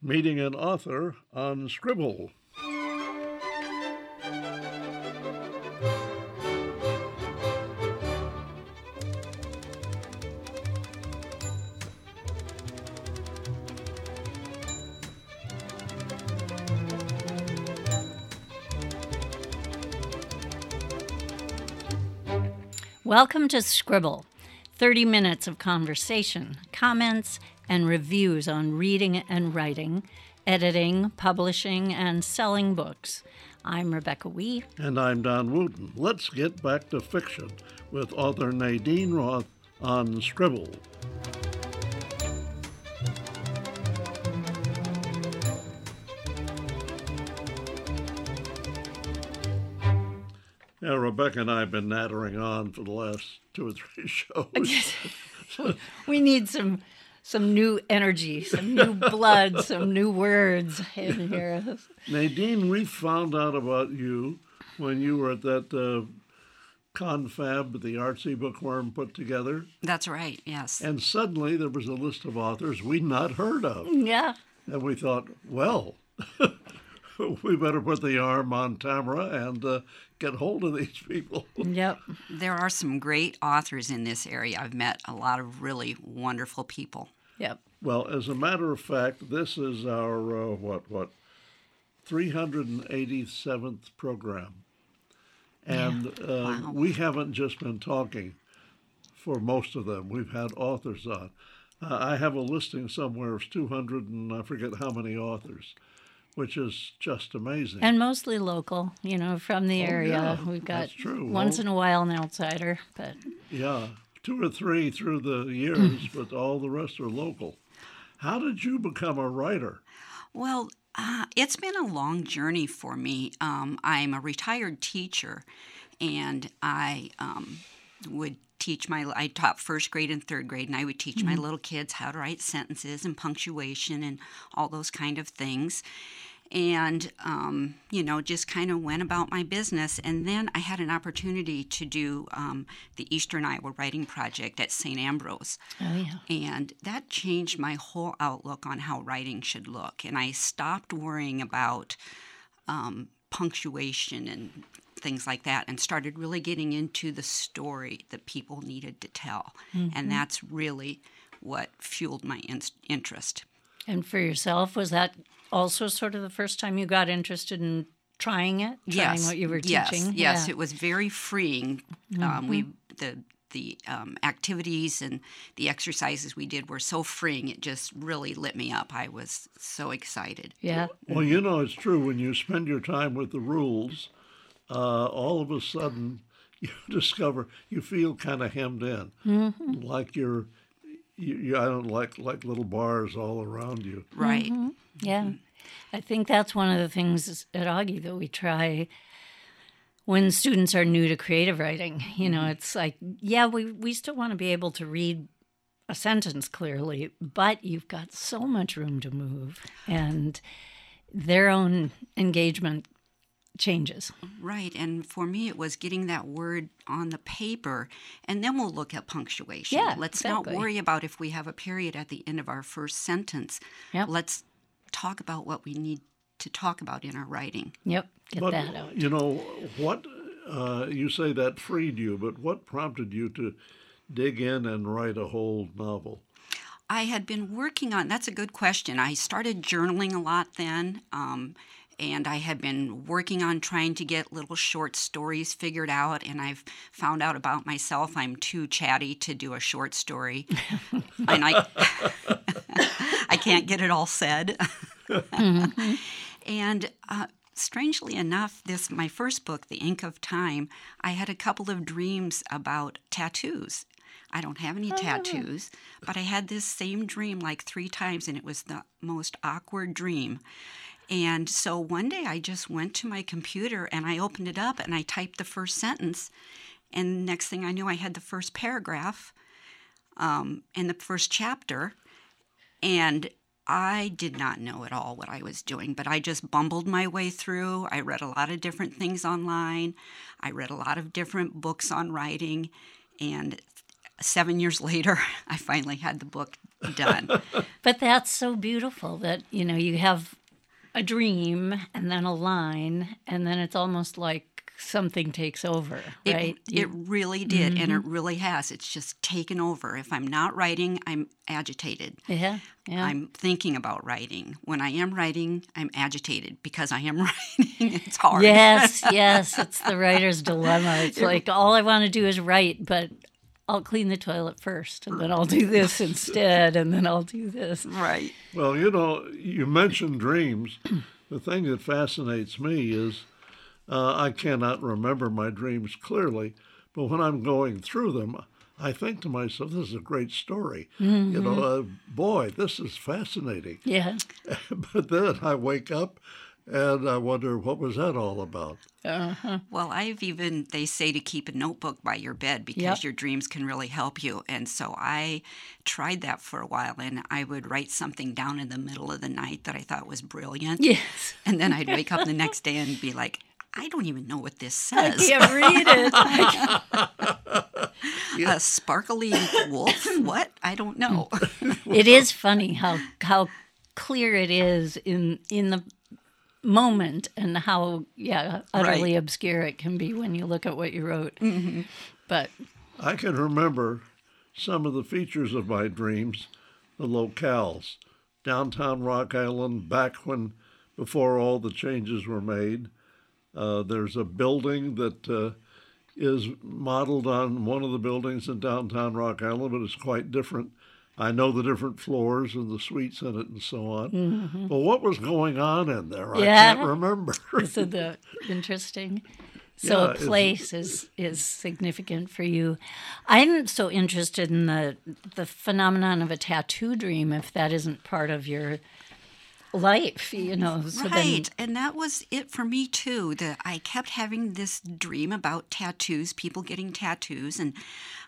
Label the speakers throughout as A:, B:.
A: meeting an author on Scribble.
B: Welcome to Scribble 30 minutes of conversation, comments, and reviews on reading and writing, editing, publishing, and selling books. I'm Rebecca Wee.
A: And I'm Don Wooten. Let's get back to fiction with author Nadine Roth on Scribble. Yeah, Rebecca and I have been nattering on for the last two or three shows.
B: we need some some new energy, some new blood, some new words in here.
A: Nadine, we found out about you when you were at that uh, confab that the artsy bookworm put together.
C: That's right, yes.
A: And suddenly there was a list of authors we'd not heard of.
B: Yeah.
A: And we thought, well, we better put the arm on Tamara and uh, get hold of these people.
B: Yep.
C: There are some great authors in this area. I've met a lot of really wonderful people.
B: Yep.
A: Well, as a matter of fact, this is our uh, what what 387th program, and
B: Yeah.
A: uh,
C: Wow.
A: we haven't just been talking for most of them. We've had authors on. Uh, I have a listing somewhere of 200 and I forget how many authors, which is just amazing.
B: And mostly local, you know, from the
A: Oh,
B: area.
A: yeah,
B: We've got once
A: Well-
B: in a while an outsider, but
A: Yeah, two or three through the years, but all the rest are local. How did you become a writer?
C: Well, uh, it's been a long journey for me. Um, I'm a retired teacher, and I um, would teach my I taught first grade and third grade, and I would teach my little kids how to write sentences and punctuation and all those kind of things. And um, you know, just kind of went about my business. And then I had an opportunity to do um, the Eastern Iowa Writing Project at St. Ambrose.
B: oh yeah.
C: And that changed my whole outlook on how writing should look. And I stopped worrying about um, punctuation and things like that and started really getting into the story that people needed to tell. And that's really what fueled my in- interest.
B: And for yourself, was that also sort of the first time you got interested in trying it, trying
C: yes,
B: what you were
C: yes,
B: teaching?
C: Yes,
B: Yeah. Mm-hmm.
C: it was very freeing. Um, we the the um, activities and the exercises we did were so freeing. It just really lit me up. I was so excited.
B: yeah.
A: Well, you know, it's true. When you spend your time with the rules, uh, all of a sudden you discover you feel kind of hemmed in, like you're. You, you, I don't like like little bars all around you.
C: Right. Mm-hmm. Mm-hmm.
B: Yeah. I think that's one of the things at Augie that we try when students are new to creative writing. You know, mm-hmm. it's like, yeah, we, we still want to be able to read a sentence clearly, but you've got so much room to move and their own engagement changes.
C: Right. And for me, it was getting that word on the paper, and then we'll look at punctuation.
B: Yeah,
C: Let's
B: exactly.
C: not worry about if we have a period at the end of our first sentence.
B: Yep.
C: Let's talk about what we need to talk about in our writing.
B: Yep. Get
A: But
B: that out.
A: you know what? Uh, you say that freed you, but what prompted you to dig in and write a whole novel?
C: I had been working on that's a good question. I started journaling a lot then. Um, and I had been working on trying to get little short stories figured out, and I've found out about myself I'm too chatty to do a short story, and I I can't get it all said. And uh, strangely enough, this my first book, The Ink of Time, I had a couple of dreams about tattoos. I don't have any tattoos, but I had this same dream like three times, and it was the most awkward dream. And so one day I just went to my computer and I opened it up and I typed the first sentence. And next thing I knew, I had the first paragraph um, in the first chapter. And I did not know at all what I was doing, but I just bumbled my way through. I read a lot of different things online. I read a lot of different books on writing. And seven years later, I finally had the book done.
B: But that's so beautiful that, you know, you have a dream and then a line, and then it's almost like something takes over,
C: It,
B: right?
C: it really did, and it mm-hmm. really has. It's just taken over. If I'm not writing, I'm agitated.
B: yeah, yeah.
C: I'm thinking about writing. When I am writing, I'm agitated because I am writing. It's hard.
B: Yes, yes, it's the writer's dilemma. It's like all I want to do is write, but I'll clean the toilet first, and then I'll do this instead, and then I'll do this.
C: Right.
A: Well, you know, you mentioned dreams. The thing that fascinates me is uh, I cannot remember my dreams clearly, but when I'm going through them, I think to myself, "This is a great story." You know, uh, boy, this is fascinating.
B: Yeah,
A: but then I wake up and I wonder what was that all about. Uh-huh.
C: Well, I've even, they say to keep a notebook by your bed because
B: Yep.
C: your dreams can really help you. And so I tried that for a while and I would write something down in the middle of the night that I thought was brilliant.
B: yes.
C: And then I'd wake up the next day and be like, I don't even know what this
B: I
C: says.
B: can't read it. I
C: A sparkly wolf? What? I don't know.
B: it is funny how how clear it is in in the moment and how yeah utterly
C: Right.
B: obscure it can be when you look at what you wrote but
A: I can remember some of the features of my dreams, the locales. Downtown Rock Island, back when, before all the changes were made. Uh, there's a building that uh, is modeled on one of the buildings in downtown Rock Island, but it's quite different. I know the different floors and the suites in it and so on. Mm-hmm. But what was going on in there? I
B: Yeah.
A: can't remember.
B: isn't that interesting so
A: Yeah,
B: a place is is significant for you i'm so interested in the the phenomenon of a tattoo dream if that isn't part of your life you know so then
C: right. And that was it for me too. That I kept having this dream about tattoos, people getting tattoos, and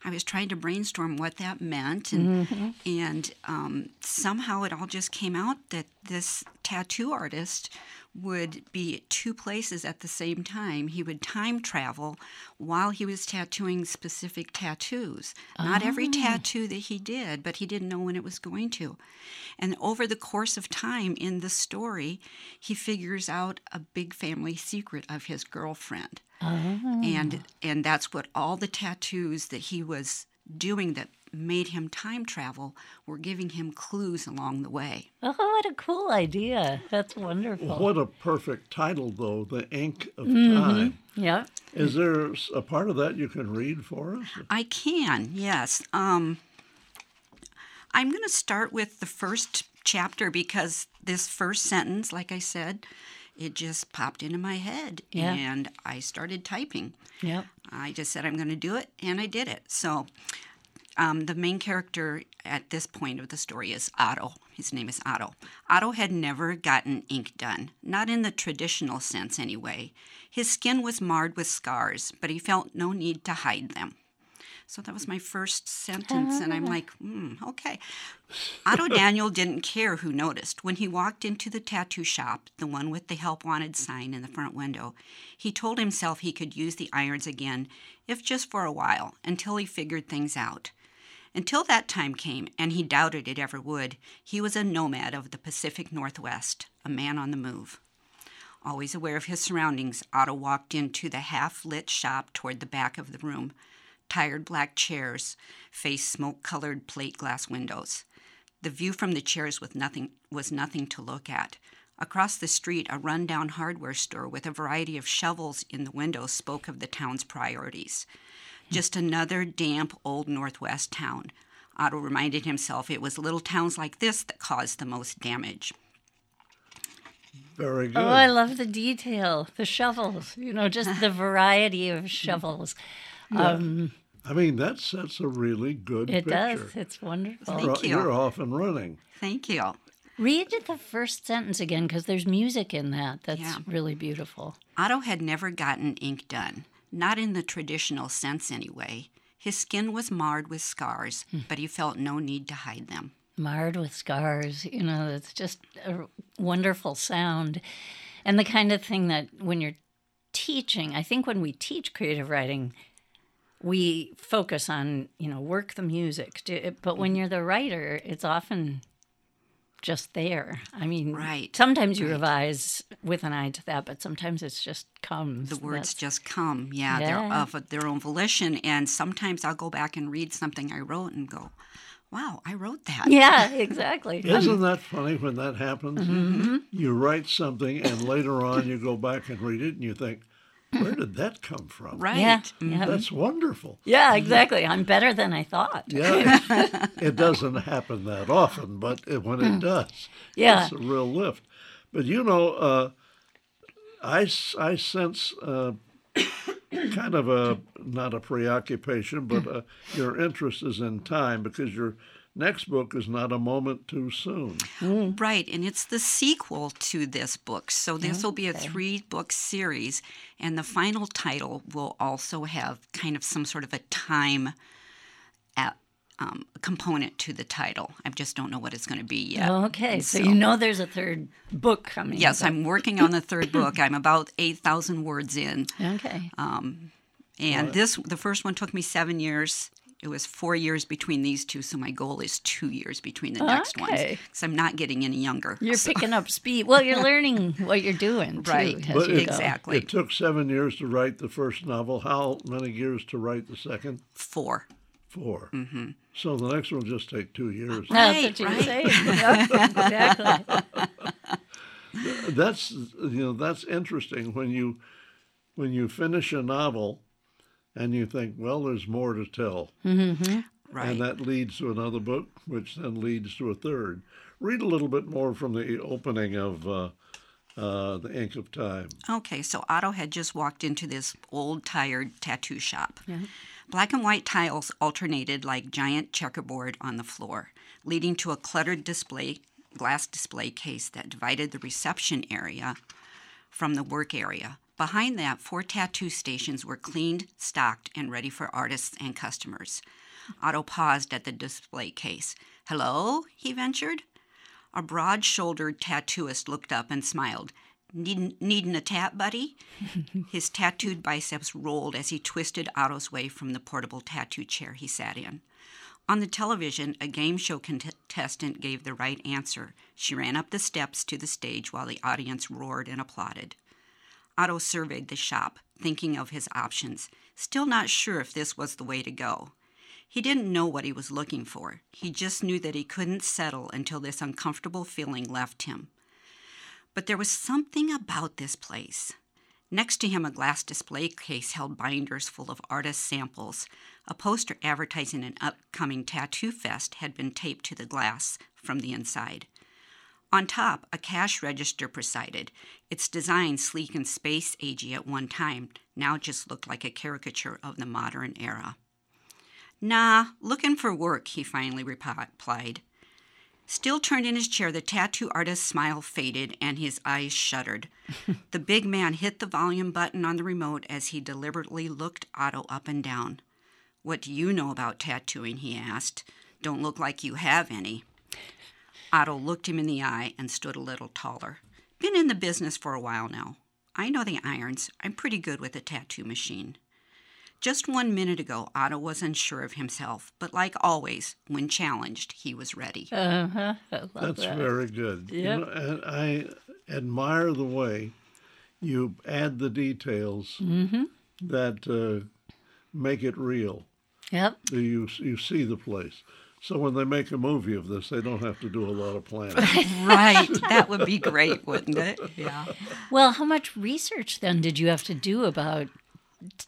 C: I was trying to brainstorm what that meant. And and um, somehow it all just came out that this tattoo artist would be two places at the same time. He would time travel while he was tattooing specific tattoos. Not every ah. tattoo that he did, but he didn't know when it was going to. And over the course of time in the story, he figures out a big family secret of his girlfriend. Ah. And and that's what all the tattoos that he was doing that made him time travel were giving him clues along the way.
B: oh what a cool idea that's wonderful
A: What a perfect title, though, The Ink of
B: Mm-hmm.
A: Time.
B: yeah
A: Is there a part of that you can read for us?
C: I can, yes. Um, I'm going to start with the first chapter because this first sentence, like I said, it just popped into my head
B: Yeah.
C: and I started typing.
B: yeah
C: I just said I'm going to do it, and I did it. So, um, the main character at this point of the story is Otto. His name is Otto. Otto had never gotten ink done, not in the traditional sense anyway. His skin was marred with scars, but he felt no need to hide them. So that was my first sentence, and I'm like, hmm, okay. Otto Daniel didn't care who noticed. When he walked into the tattoo shop, the one with the help wanted sign in the front window, he told himself he could use the irons again, if just for a while, until he figured things out. Until that time came, and he doubted it ever would, he was a nomad of the Pacific Northwest, a man on the move. Always aware of his surroundings, Otto walked into the half lit shop toward the back of the room. Tired black chairs faced smoke colored plate glass windows. The view from the chairs was nothing, was nothing to look at. Across the street, a rundown hardware store with a variety of shovels in the windows spoke of the town's priorities. Just another damp old Northwest town. Otto reminded himself it was little towns like this that caused the most damage.
A: Very good.
B: Oh, I love the detail, the shovels, you know, just the variety of shovels. Um,
A: I mean, that sets a really good
B: it
A: picture.
B: does. It's wonderful.
C: Thank
A: You're,
C: you.
A: you're off and running.
C: Thank you.
B: Read the first sentence again because there's music in that. That's
C: Yeah.
B: really beautiful.
C: Otto had never gotten ink done, not in the traditional sense anyway. His skin was marred with scars, hmm. but he felt no need to hide them.
B: Marred with scars, you know, it's just a wonderful sound. And the kind of thing that when you're teaching, I think when we teach creative writing, we focus on you know work the music, do, but when mm-hmm. you're the writer, it's often just there. I mean,
C: Right,
B: Sometimes you revise with an eye to that, but sometimes it's just comes.
C: The words
B: That's-
C: just come, yeah,
B: Yeah.
C: they're of their own volition. And sometimes I'll go back and read something I wrote and go, "Wow, I wrote that."
B: yeah, exactly.
A: Isn't that funny when that happens?
B: Mm-hmm.
A: You write something, and later on you go back and read it, and you think, "Where did that come from?"
C: Right.
B: Yeah,
C: Mm.
B: yeah.
A: That's wonderful.
B: Yeah, exactly. I'm better than I thought.
A: Yeah, it doesn't happen that often, but it, when it does,
B: Hmm. Yeah.
A: it's a real lift. But you know, uh, I sense uh, kind of a not a preoccupation, but uh, your interest is in time because your next book is not a moment too soon.
C: Right, and it's the sequel to this book. So this will be a three book series, and the final title will also have kind of some sort of a time at, um, component to the title. I just don't know what it's going to be yet.
B: Okay, so, you know there's a third book coming.
C: Yes,
B: but-
C: I'm working on the third book. I'm about 8,000 words in.
B: Okay.
C: And this, the first one took me seven years. It was four years between these two, so my goal is two years between the next ones.
B: Okay.
C: Because I'm not getting any younger.
B: You're picking up speed. Well, you're learning what you're doing, too,
C: Right.
A: But
B: you
A: it-
C: Exactly.
A: It took seven years to write the first novel. How many years to write the second?
C: Four.
A: 4 Mm-hmm. So the next one will just take two years.
B: That's what you're
C: right.
B: saying. Exactly.
A: that's you know that's interesting when you when you finish a novel and you think well there's more to tell
C: Right.
A: and that leads to another book which then leads to a third read a little bit more from the opening of uh, uh, the ink of time
C: Okay, so Otto had just walked into this old, tired tattoo shop. Black and white tiles alternated like giant checkerboard on the floor, leading to a cluttered display glass display case that divided the reception area from the work area. Behind that, four tattoo stations were cleaned, stocked, and ready for artists and customers. Otto paused at the display case. Hello? he ventured. A broad shouldered tattooist looked up and smiled. Needin', needin' a tat, buddy? His tattooed biceps rolled as he twisted Otto's way from the portable tattoo chair he sat in. On the television, a game show contestant gave the right answer. She ran up the steps to the stage while the audience roared and applauded. Otto surveyed the shop, thinking of his options, still not sure if this was the way to go. He didn't know what he was looking for. He just knew that he couldn't settle until this uncomfortable feeling left him. But there was something about this place. Next to him, a glass display case held binders full of artist samples. A poster advertising an upcoming tattoo fest had been taped to the glass from the inside. On top, a cash register presided. Its design, sleek and space agey at one time, now just looked like a caricature of the modern era. Nah, looking for work, he finally replied. Still turned in his chair, the tattoo artist's smile faded and his eyes shuddered. the big man hit the volume button on the remote as he deliberately looked Otto up and down. What do you know about tattooing? he asked. Don't look like you have any. Otto looked him in the eye and stood a little taller. Been in the business for a while now. I know the irons. I'm pretty good with a tattoo machine. Just one minute ago, Otto was unsure of himself, but like always, when challenged, he was ready.
B: Uh-huh. I love
A: That's
B: that.
A: very good. You know, and I admire the way you add the details
B: Mm-hmm.
A: that uh, make it real.
B: Yep.
A: You you see the place. So when they make a movie of this, they don't have to do a lot of planning.
C: right. That would be great, wouldn't it? Yeah.
B: Well, how much research then did you have to do about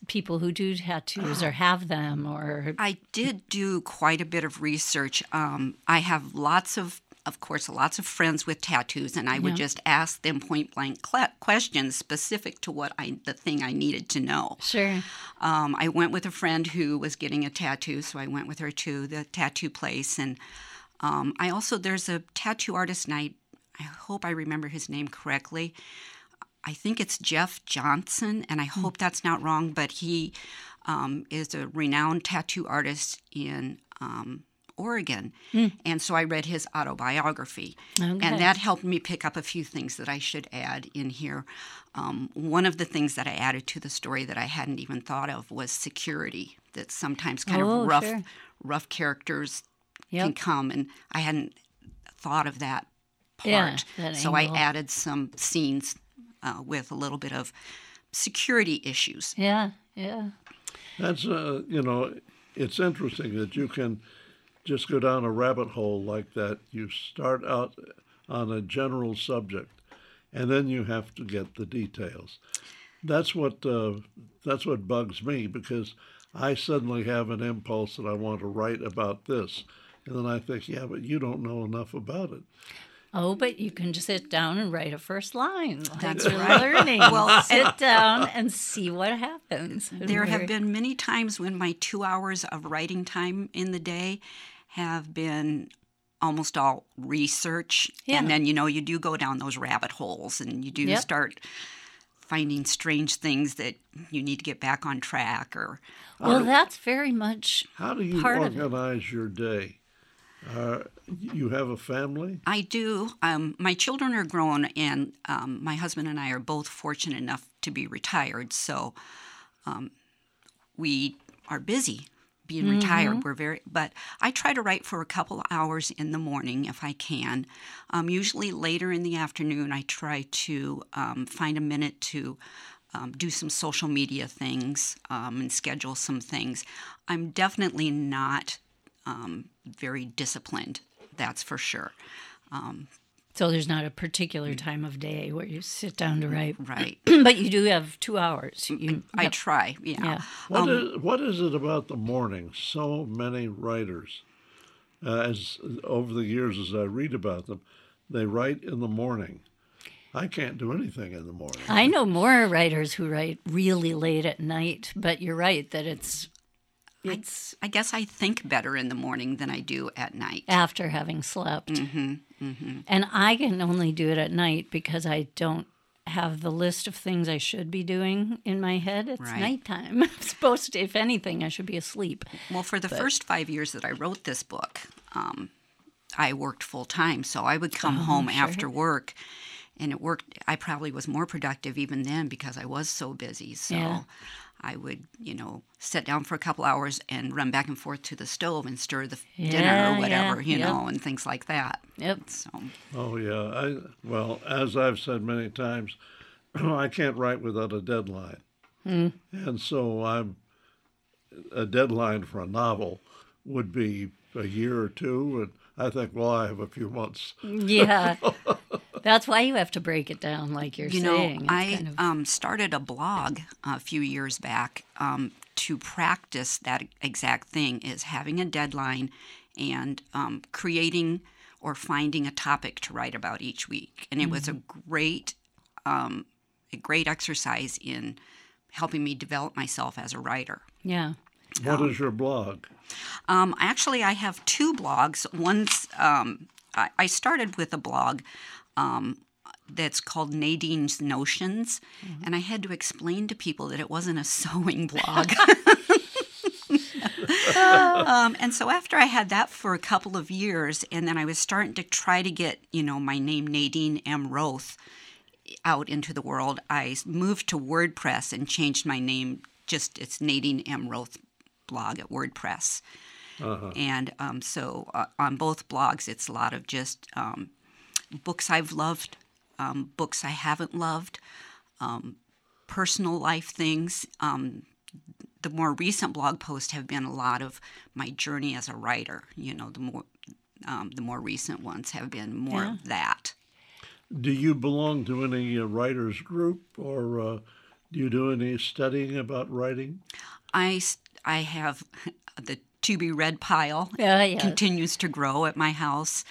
B: people who do tattoos or have them or
C: I did do quite a bit of research. Um, I have lots of, of course, lots of friends with tattoos, and I would just ask them point blank questions specific to what I, the thing I needed to know.
B: sure
C: Um, I went with a friend who was getting a tattoo, so I went with her to the tattoo place. And um, I also, there's a tattoo artist, and I, I hope I remember his name correctly. I think it's Jeff Johnson, and I hope that's not wrong, but he um, is a renowned tattoo artist in um, Oregon. And so I read his autobiography.
B: Okay.
C: And that helped me pick up a few things that I should add in here. Um, one of the things that I added to the story that I hadn't even thought of was security, that sometimes kind
B: Oh,
C: of rough,
B: sure.
C: rough characters
B: Yep.
C: can come. And I hadn't thought of that part.
B: Yeah, that
C: so I added some scenes uh, with a little bit of security issues.
B: Yeah, yeah.
A: That's uh, you know, it's interesting that you can just go down a rabbit hole like that. You start out on a general subject, and then you have to get the details. That's what uh, that's what bugs me because I suddenly have an impulse that I want to write about this, and then I think, yeah, but you don't know enough about it.
B: Oh, but you can just sit down and write a first line.
C: That's
B: You're
C: right.
B: learning.
C: Well,
B: sit down and see what happens.
C: There have been many times when my two hours of writing time in the day have been almost all research.
B: Yeah.
C: And then, you know, you do go down those rabbit holes and you do
B: Yep.
C: start finding strange things that you need to get back on track or
B: Well, that's very much.
A: How do you
B: Part
A: organize your day? Uh, you have a family?
C: I do. Um, my children are grown, and um, my husband and I are both fortunate enough to be retired. So um, we are busy being retired. We're very, but I try to write for a couple hours in the morning if I can. Um, usually later in the afternoon, I try to um, find a minute to. Um, do some social media things um, and schedule some things. I'm definitely not um, very disciplined, that's for sure.
B: So there's not a particular time of day where you sit down to write,
C: Right.
B: but you do have two hours. You,
C: I
B: yep.
C: try, yeah.
B: Yeah.
A: What is what is it about the morning? So many writers, uh, as over the years as I read about them, they write in the morning. I can't do anything in the morning.
B: I know more writers who write really late at night, but you're right that it's it's
C: I guess I think better in the morning than I do at night.
B: after having slept.
C: Mm-hmm,
B: And I can only do it at night because I don't have the list of things I should be doing in my head. It's
C: Right.
B: nighttime. I'm supposed to, if anything, I should be asleep.
C: Well, for the first five years that I wrote this book, um, I worked full time. So I would come home after work, and it worked. I probably was more productive even then because I was so busy. So
B: Yeah.
C: I would, you know, sit down for a couple hours and run back and forth to the stove and stir the
B: Yeah,
C: dinner or whatever,
B: yeah,
C: you
B: yep.
C: know, and things like that.
B: Yep.
C: So
A: Oh yeah, I well as I've said many times, I can't write without a deadline, hmm. and so I'm a deadline for a novel would be a year or two, and I think well I have a few months.
B: Yeah. That's why you have to break it down, like you're
C: you know,
B: saying. It's
C: I
B: kind of-
C: um, started a blog a few years back um, to practice that exact thing: is having a deadline and um, creating or finding a topic to write about each week. And it was a great, um, a great exercise in helping me develop myself as a writer.
B: yeah.
A: What is your blog?
C: Um, actually, I have two blogs. One's um, I, I started with a blog um, that's called Nadine's Notions, and I had to explain to people that it wasn't a sewing blog. um, and so after I had that for a couple of years, and then I was starting to try to get you know my name Nadine M Roth out into the world, I moved to WordPress and changed my name. Just it's Nadine M Roth blog at WordPress. And um, so uh, on both blogs, it's a lot of just um, books I've loved, um, books I haven't loved, um, personal life things. Um, the more recent blog posts have been a lot of my journey as a writer. You know, the more um, the more recent ones have been more of that.
A: Do you belong to any uh, writers group, or uh, do you do any studying about writing?
C: I I have the to be read pile.
B: Yeah, yeah.
C: continues to grow at my house.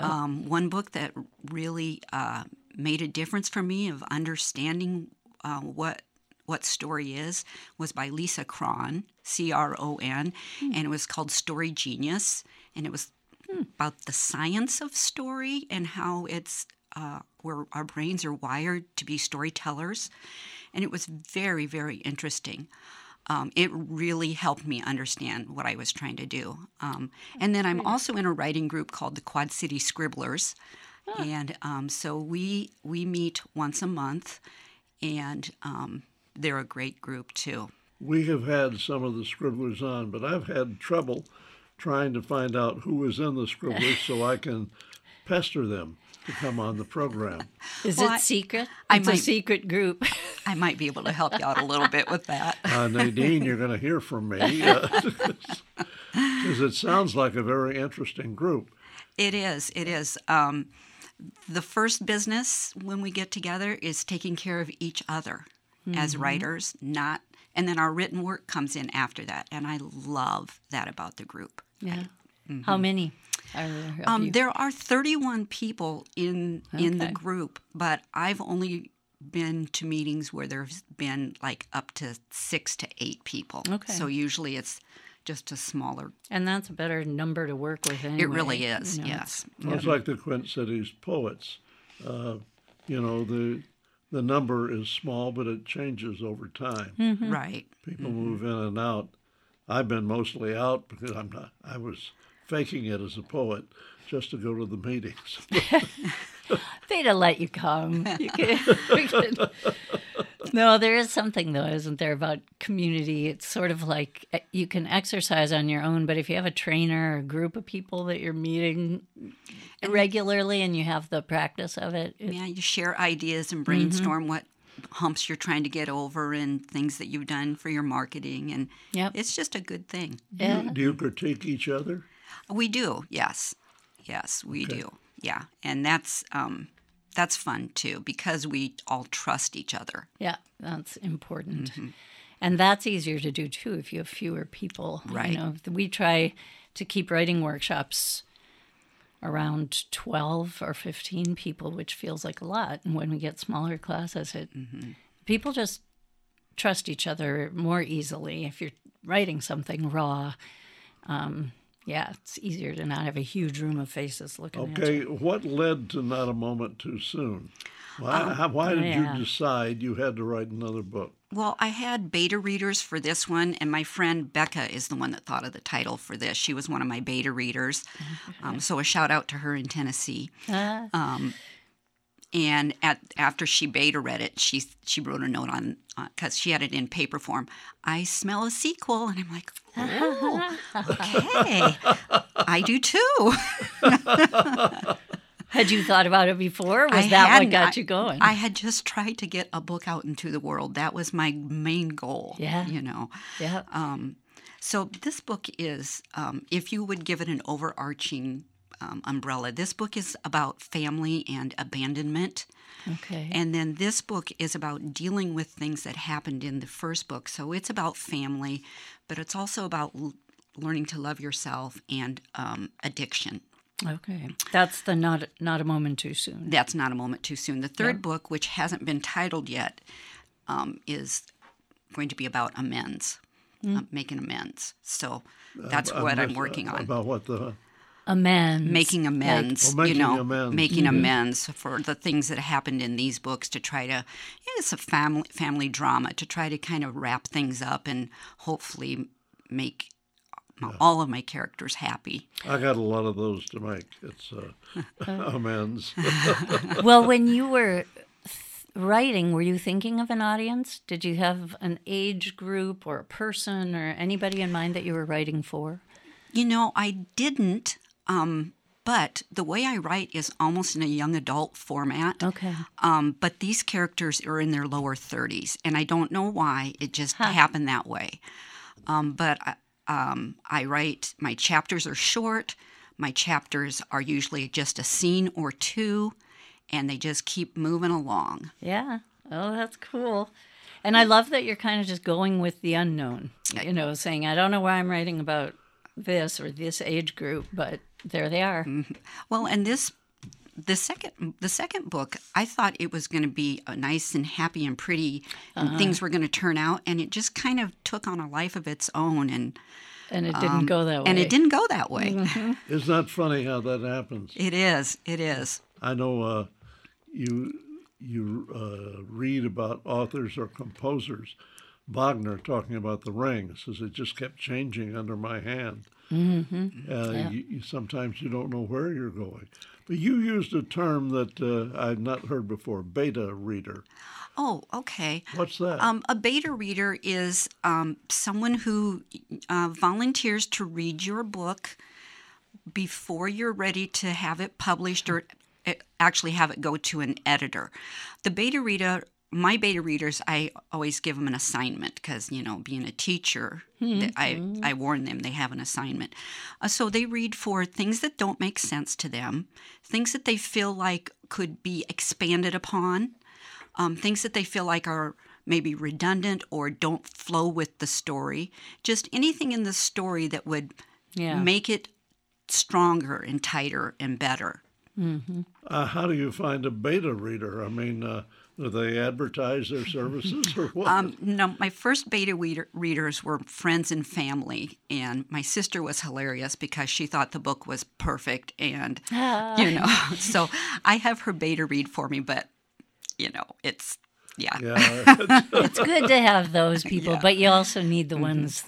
C: Um, one book that really uh, made a difference for me of understanding uh, what what story is was by Lisa Cron, C R O N, and it was called Story Genius, and it was about the science of story and how it's uh, where our brains are wired to be storytellers, and it was very very interesting. Um, it really helped me understand what I was trying to do. Um, and then I'm also in a writing group called the Quad City Scribblers, and um, so we we meet once a month, and um, they're a great group too.
A: We have had some of the scribblers on, but I've had trouble trying to find out who is in the scribblers so I can pester them to come on the program.
B: Is
C: Well,
B: it
C: I-
B: secret?
C: I
B: it's a
C: might-
B: secret group.
C: I might be able to help you out a little bit with that.
A: Uh, Nadine, you're going to hear from me because it sounds like a very interesting group.
C: It is. It is. Um, the first business when we get together is taking care of each other as writers, not, and then our written work comes in after that. And I love that about the group.
B: yeah. How many are there?
C: Um, there are 31 people in in the group, but I've only been to meetings where there's been like up to six to eight people.
B: Okay.
C: So usually it's just a smaller.
B: and that's a better number to work with. Anyway.
C: It really is.
B: you know,
C: yes.
A: Well, It's like the Quint Cities poets. Uh, you know, the the number is small, but it changes over time.
C: Right.
A: People move in and out. I've been mostly out because I'm not. I was faking it as a poet just to go to the meetings.
B: They'd have let you come. You could, we could- No, there is something though, isn't there, about community? It's sort of like eh, you can exercise on your own, but if you have a trainer or a group of people that you're meeting regularly and you have the practice of it, it-
C: Yeah, you share ideas and brainstorm what humps you're trying to get over and things that you've done for your marketing, and
B: Yep.
C: it's just a good thing.
B: yeah.
A: Do you critique each other?
C: We do, yes, yes, we do, yeah, and that's um, that's fun too because we all trust each other.
B: Yeah, that's important.
C: Mm-hmm.
B: And that's easier to do too if you have fewer people.
C: Right.
B: You know, we try to keep writing workshops around 12 or 15 people, which feels like a lot. And when we get smaller classes, it
C: Mm-hmm.
B: people just trust each other more easily if you're writing something raw. Um, yeah, it's easier to not have a huge room of faces looking at
A: it.
B: Okay,
A: what led to Not a Moment Too Soon? Why, how, why did
B: yeah.
A: you decide you had to write another book?
C: Well, I had beta readers for this one, and my friend Becca is the one that thought of the title for this. She was one of my beta readers, um, so a shout out to her in Tennessee.
B: Ah,
C: And at after she beta read it, she she wrote a note on because she had it in paper form. I smell a sequel, and I'm like, oh, okay, I do too.
B: had you thought about it before? Was
C: I
B: that what got
C: I-
B: you going?
C: I had just tried to get a book out into the world. That was my main goal.
B: Yeah.
C: you know.
B: yeah.
C: So this book is, um, if you would give it an overarching um, umbrella, this book is about family and abandonment.
B: Okay.
C: And then this book is about dealing with things that happened in the first book. So it's about family, but it's also about l- learning to love yourself and um, addiction.
B: Okay, that's the not not a moment too soon.
C: That's not a moment too soon. The third book, which hasn't been titled yet, um, is going to be about amends, uh, making amends. So that's
A: Uh,
C: what I'm
A: mis-
C: working on.
A: About what the
B: Amends.
C: making amends,
A: Oh, making
C: you know,
A: amends.
C: making amends for the things that happened in these books to try to, yeah, it's a family family drama to try to kind of wrap things up and hopefully make all of my characters happy.
A: I got a lot of those to make. It's uh, amends.
B: well, when you were writing, were you thinking of an audience? Did you have an age group or a person or anybody in mind that you were writing for?
C: You know, I didn't, um, but the way I write is almost in a young adult format.
B: Okay.
C: Um, but these characters are in their lower 30s, and I don't know why. It just happened that way. Um, but I, um, I write, my chapters are short. My chapters are usually just a scene or two, and they just keep moving along.
B: Yeah. Oh, that's cool. And I love that you're kind of just going with the unknown, you know, saying, I don't know why I'm writing about this or this age group, but there they are.
C: Well, and this the second the second book, I thought it was going to be a nice and happy and pretty, and things were going to turn out, and it just kind of took on a life of its own, and
B: And it didn't go that way.
C: Um, and it didn't go that way.
A: Isn't that funny how that happens?
C: It is. It is.
A: I know uh, you you uh, read about authors or composers Wagner talking about the ring. Says it just kept changing under my hand.
B: Mm-hmm.
A: Uh,
B: Yeah.
A: you, you, sometimes you don't know where you're going. But you used a term that uh, I've not heard before: beta reader.
C: Oh, okay.
A: What's that?
C: Um, a beta reader is um, someone who uh, volunteers to read your book before you're ready to have it published or uh, actually have it go to an editor. The beta reader, my beta readers, I always give them an assignment because you know, being a teacher, th- I I warn them they have an assignment. Uh, so they read for things that don't make sense to them, things that they feel like could be expanded upon um, things that they feel like are maybe redundant or don't flow with the story. Just anything in the story that would
B: Yeah.
C: make it stronger and tighter and better.
A: uh, how do you find a beta reader? I mean, uh, do they advertise their services or what?
C: Um, no, my first beta reader, readers were friends and family, and my sister was hilarious because she thought the book was perfect, and you know, so I have her beta read for me, but you know, it's yeah.
A: yeah,
B: It's good to have those people,
C: Yeah.
B: but you also need the ones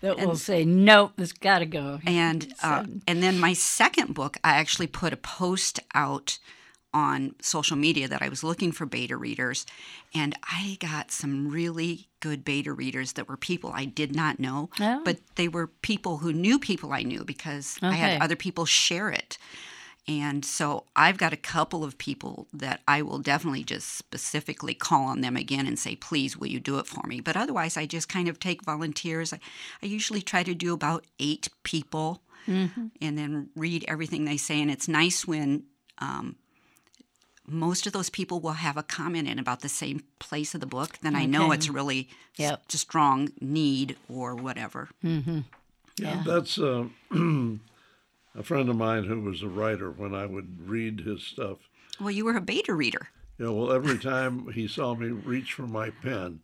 B: that will say, nope, this got to go.
C: and uh, and then my second book i actually put a post out on social media that i was looking for beta readers and i got some really good beta readers that were people i did not know
B: Oh.
C: but they were people who knew people i knew because i had other people share it and so I've got a couple of people that I will definitely just specifically call on them again and say, please, will you do it for me? But otherwise, I just kind of take volunteers. I, I usually try to do about eight people and then read everything they say. And it's nice when um, most of those people will have a comment in about the same place of the book. Then I know it's really s-
B: Yep.
C: a strong need or whatever.
A: yeah. That's uh, a friend of mine who was a writer. When I would read his stuff,
C: Well, you were a beta reader.
A: Yeah, well, every time he saw me reach for my pen,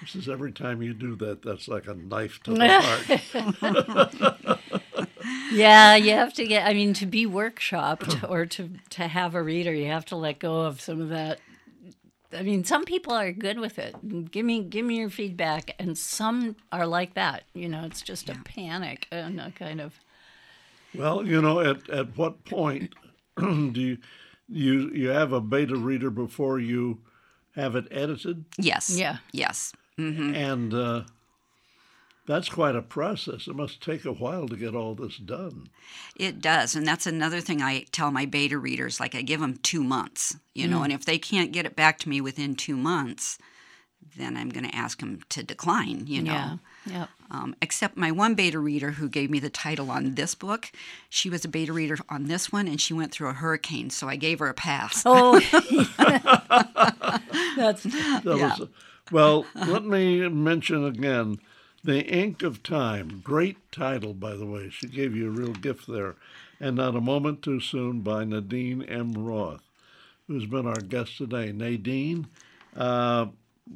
A: he says, "Every time you do that, that's like a knife to the heart."
B: Yeah, you have to get, I mean, to be workshopped or to, to have a reader, you have to let go of some of that. I mean, some people are good with it. Give me, give me your feedback, and some are like that. You know, it's just a panic and a kind of.
A: Well, you know, at at what point do you you you have a beta reader before you have it edited?
C: Yes.
B: Yeah.
C: Yes.
A: And uh, that's quite a process. It must take a while to get all this done.
C: It does. And that's another thing I tell my beta readers. Like, I give them two months, you
B: Mm.
C: know, and if they can't get it back to me within two months, then I'm going to ask them to decline, you know.
B: Yeah. Yeah.
C: Um, except my one beta reader who gave me the title on this book, she was a beta reader on this one and she went through a hurricane, so I gave her a pass.
B: Oh, that's
A: That
C: Yeah.
A: was, well, let me mention again The Ink of Time. Great title, by the way. She gave you a real gift there. And Not a Moment Too Soon by Nadine M. Roth, who's been our guest today. Nadine, uh,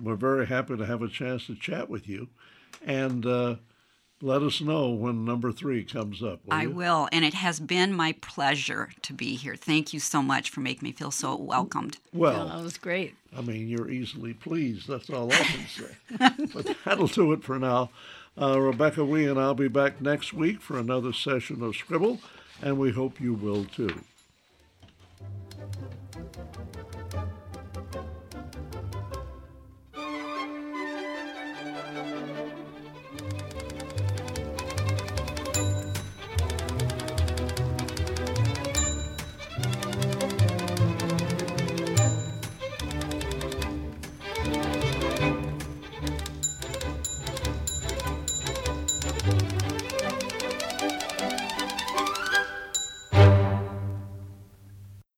A: we're very happy to have a chance to chat with you. And uh, let us know when number three comes up. Will
C: I
A: you?
C: will. And it has been my pleasure to be here. Thank you so much for making me feel so welcomed.
A: Well,
B: that was great.
A: I mean, you're easily pleased. That's all I can say. but that'll do it for now. Uh, Rebecca, we and I'll be back next week for another session of Scribble, and we hope you will too.